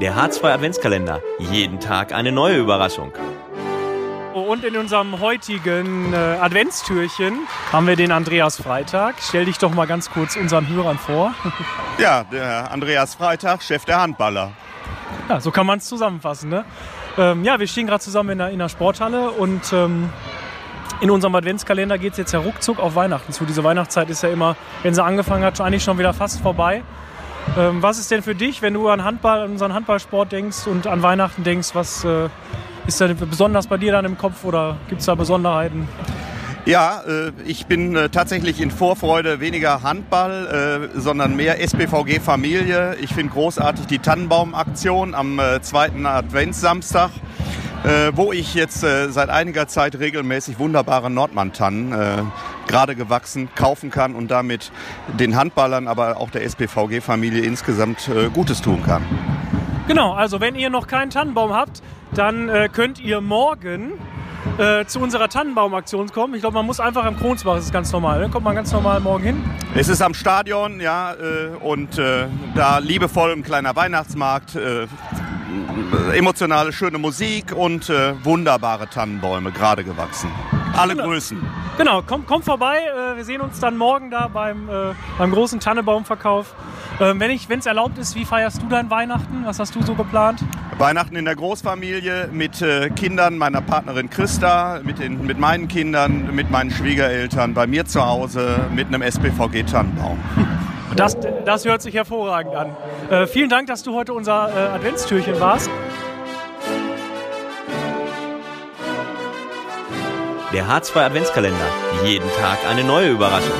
Der H2 Adventskalender. Jeden Tag eine neue Überraschung. Und in unserem heutigen äh, Adventstürchen haben wir den Andreas Freitag. Stell dich doch mal ganz kurz unseren Hörern vor. Ja, der Andreas Freitag, Chef der Handballer. Ja, so kann man es zusammenfassen. Ne? Ähm, ja, wir stehen gerade zusammen in der, in der Sporthalle und ähm, in unserem Adventskalender geht es jetzt ja ruckzuck auf Weihnachten zu. Diese Weihnachtszeit ist ja immer, wenn sie angefangen hat, eigentlich schon wieder fast vorbei. Ähm, was ist denn für dich, wenn du an Handball, an unseren Handballsport denkst und an Weihnachten denkst, was äh, ist da besonders bei dir dann im Kopf oder gibt es da Besonderheiten? Ja, äh, ich bin äh, tatsächlich in Vorfreude weniger Handball, äh, sondern mehr SPVG Familie. Ich finde großartig die Tannenbaumaktion am zweiten Adventssamstag, wo ich jetzt seit einiger Zeit regelmäßig wunderbare Nordmann-Tannen, gerade gewachsen, kaufen kann und damit den Handballern, aber auch der SPVG Familie insgesamt äh, Gutes tun kann. Genau, also wenn ihr noch keinen Tannenbaum habt, dann äh, könnt ihr morgen äh, zu unserer Tannenbaumaktion kommen. Ich glaube, man muss einfach am Kronsbach, das ist ganz normal. Ne? Kommt man ganz normal morgen hin. Es ist am Stadion, ja, äh, und äh, da liebevoll ein kleiner Weihnachtsmarkt, äh, emotionale, schöne Musik und äh, wunderbare Tannenbäume, gerade gewachsen. Alle Genau. Grüßen. Genau, kommt, kommt vorbei. Äh, wir sehen uns dann morgen da beim, äh, beim großen Tannebaumverkauf. Ähm, wenn es erlaubt ist, wie feierst du dein Weihnachten? Was hast du so geplant? Weihnachten in der Großfamilie mit äh, Kindern meiner Partnerin Christa, mit, den, mit meinen Kindern, mit meinen Schwiegereltern, bei mir zu Hause mit einem SPVG-Tannenbaum. Das, das hört sich hervorragend an. Äh, vielen Dank, dass du heute unser äh, Adventstürchen warst. Der H2 Adventskalender. Jeden Tag eine neue Überraschung.